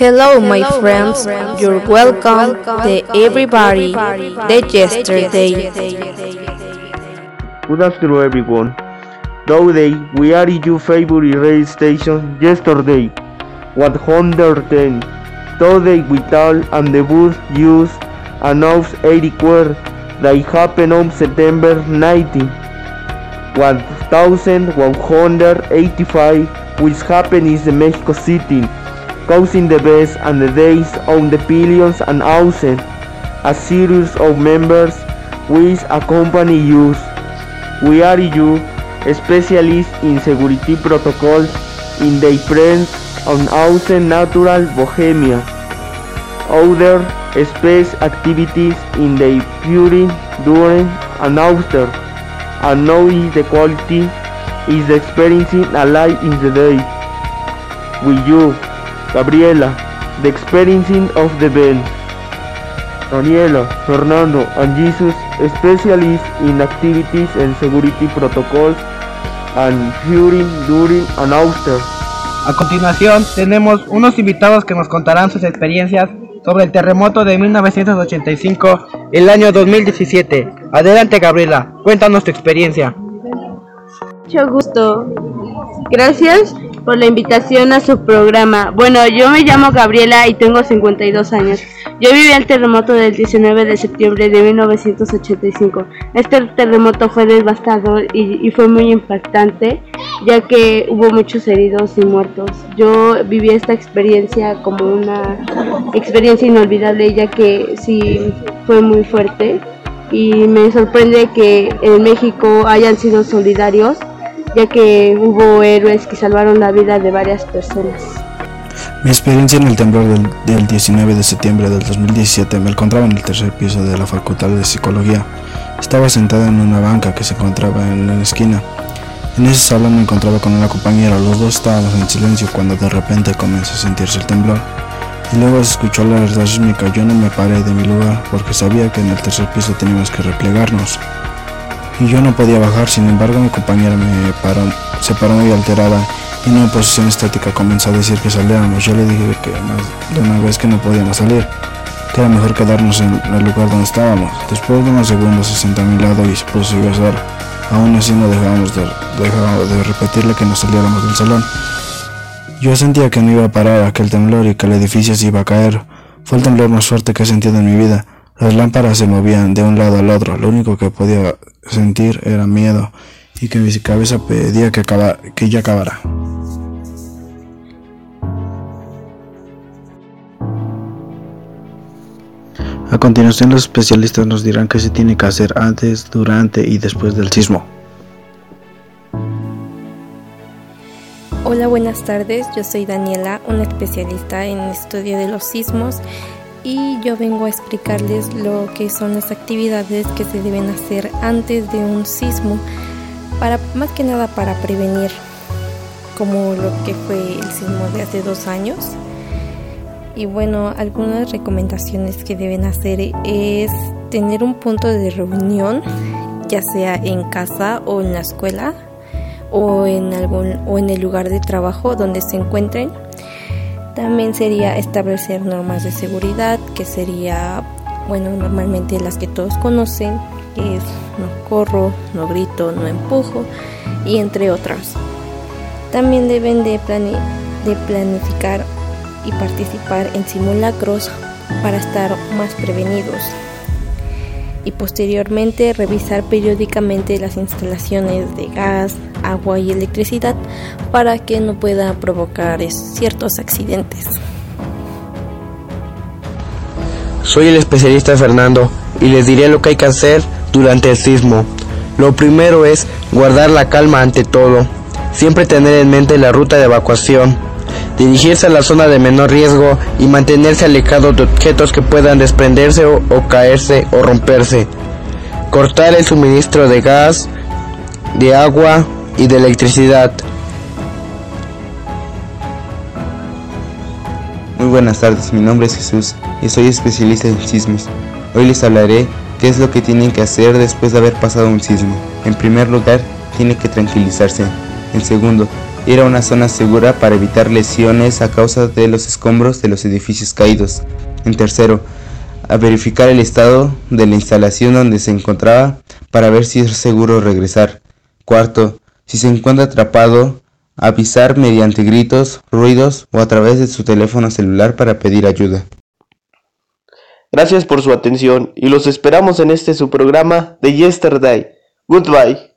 Hello, my friends. You're welcome to everybody. The yesterday. Good afternoon, everyone. Today we are in your favorite radio station. Yesterday, 110. Today we tell and the bus use announced 80 queer that happened on September 19. 1185 which happened in the Mexico City, causing the best and the days on the pillions and houses. A series of members which accompany you. We are you specialists in security protocols in the friends on house natural bohemia. Other space activities in the during, during and after. And knowing the quality is experiencing a life in the day. With you, Gabriela, the experiencing of the band. Daniela, Fernando, and Jesus, specialists in activities and security protocols and during, during and after. A continuación, tenemos unos invitados que nos contarán sus experiencias sobre el terremoto de 1985, el año 2017. Adelante, Gabriela, cuéntanos tu experiencia. Mucho gusto. Gracias por la invitación a su programa. Bueno, yo me llamo Gabriela y tengo 52 años. Yo viví el terremoto del 19 de septiembre de 1985. Este terremoto fue devastador y, y, fue muy impactante, ya que hubo muchos heridos y muertos. Yo viví esta experiencia como una experiencia inolvidable, ya que sí fue muy fuerte. Y me sorprende que en México hayan sido solidarios ya que hubo héroes que salvaron la vida de varias personas. Mi experiencia en el temblor del, del, 19 de septiembre del 2017 me encontraba en el tercer piso de la Facultad de Psicología. Estaba sentada en una banca que se encontraba en la esquina. En ese salón me encontraba con una compañera, los dos estábamos en silencio cuando de repente comenzó a sentirse el temblor. Y luego se escuchó la alerta sísmica, yo no me paré de mi lugar porque sabía que en el tercer piso teníamos que replegarnos y yo no podía bajar, sin embargo mi compañera me paró, se paró muy alterada y en una posición estática comenzó a decir que saliéramos. Yo le dije que más de una vez que no podíamos salir, que era mejor quedarnos en el lugar donde estábamos. Después de unos segundos se sentó a mi lado y se puso a besar. Aún así no dejábamos de, dejábamos de repetirle que no saliéramos del salón. Yo sentía que no iba a parar aquel temblor y que el edificio se iba a caer. Fue el temblor más fuerte que he sentido en mi vida. Las lámparas se movían de un lado al otro. Lo único que podía sentir era miedo y que mi cabeza pedía que, acaba, que ya acabara. A continuación los especialistas nos dirán qué se tiene que hacer antes, durante y después del sismo. Hola, buenas tardes. Yo soy Daniela, una especialista en estudio de los sismos y yo vengo a explicarles lo que son las actividades que se deben hacer antes de un sismo para más que nada para prevenir como lo que fue el sismo de hace dos años. Y bueno algunas recomendaciones que deben hacer es tener un punto de reunión ya sea en casa o en la escuela o en algún o en el lugar de trabajo donde se encuentren también sería establecer normas de seguridad, que sería, bueno, normalmente las que todos conocen, que es no corro, no grito, no empujo, y entre otras. También deben de, de planificar y participar en simulacros para estar más prevenidos y posteriormente revisar periódicamente las instalaciones de gas, agua y electricidad para que no pueda provocar ciertos accidentes. Soy el especialista Fernando y les diré lo que hay que hacer durante el sismo. Lo primero es guardar la calma ante todo, siempre tener en mente la ruta de evacuación, dirigirse a la zona de menor riesgo y mantenerse alejado de objetos que puedan desprenderse o, caerse o romperse. Cortar el suministro de gas, de agua y de electricidad. Muy buenas tardes, mi nombre es Jesús y soy especialista en sismos. Hoy les hablaré qué es lo que tienen que hacer después de haber pasado un sismo. En primer lugar, tiene que tranquilizarse. En segundo, ir a una zona segura para evitar lesiones a causa de los escombros de los edificios caídos. En tercero, a verificar el estado de la instalación donde se encontraba para ver si es seguro regresar. Cuarto, si se encuentra atrapado, avisar mediante gritos, ruidos o a través de su teléfono celular para pedir ayuda. Gracias por su atención y los esperamos en este su programa de Yesterday. Goodbye.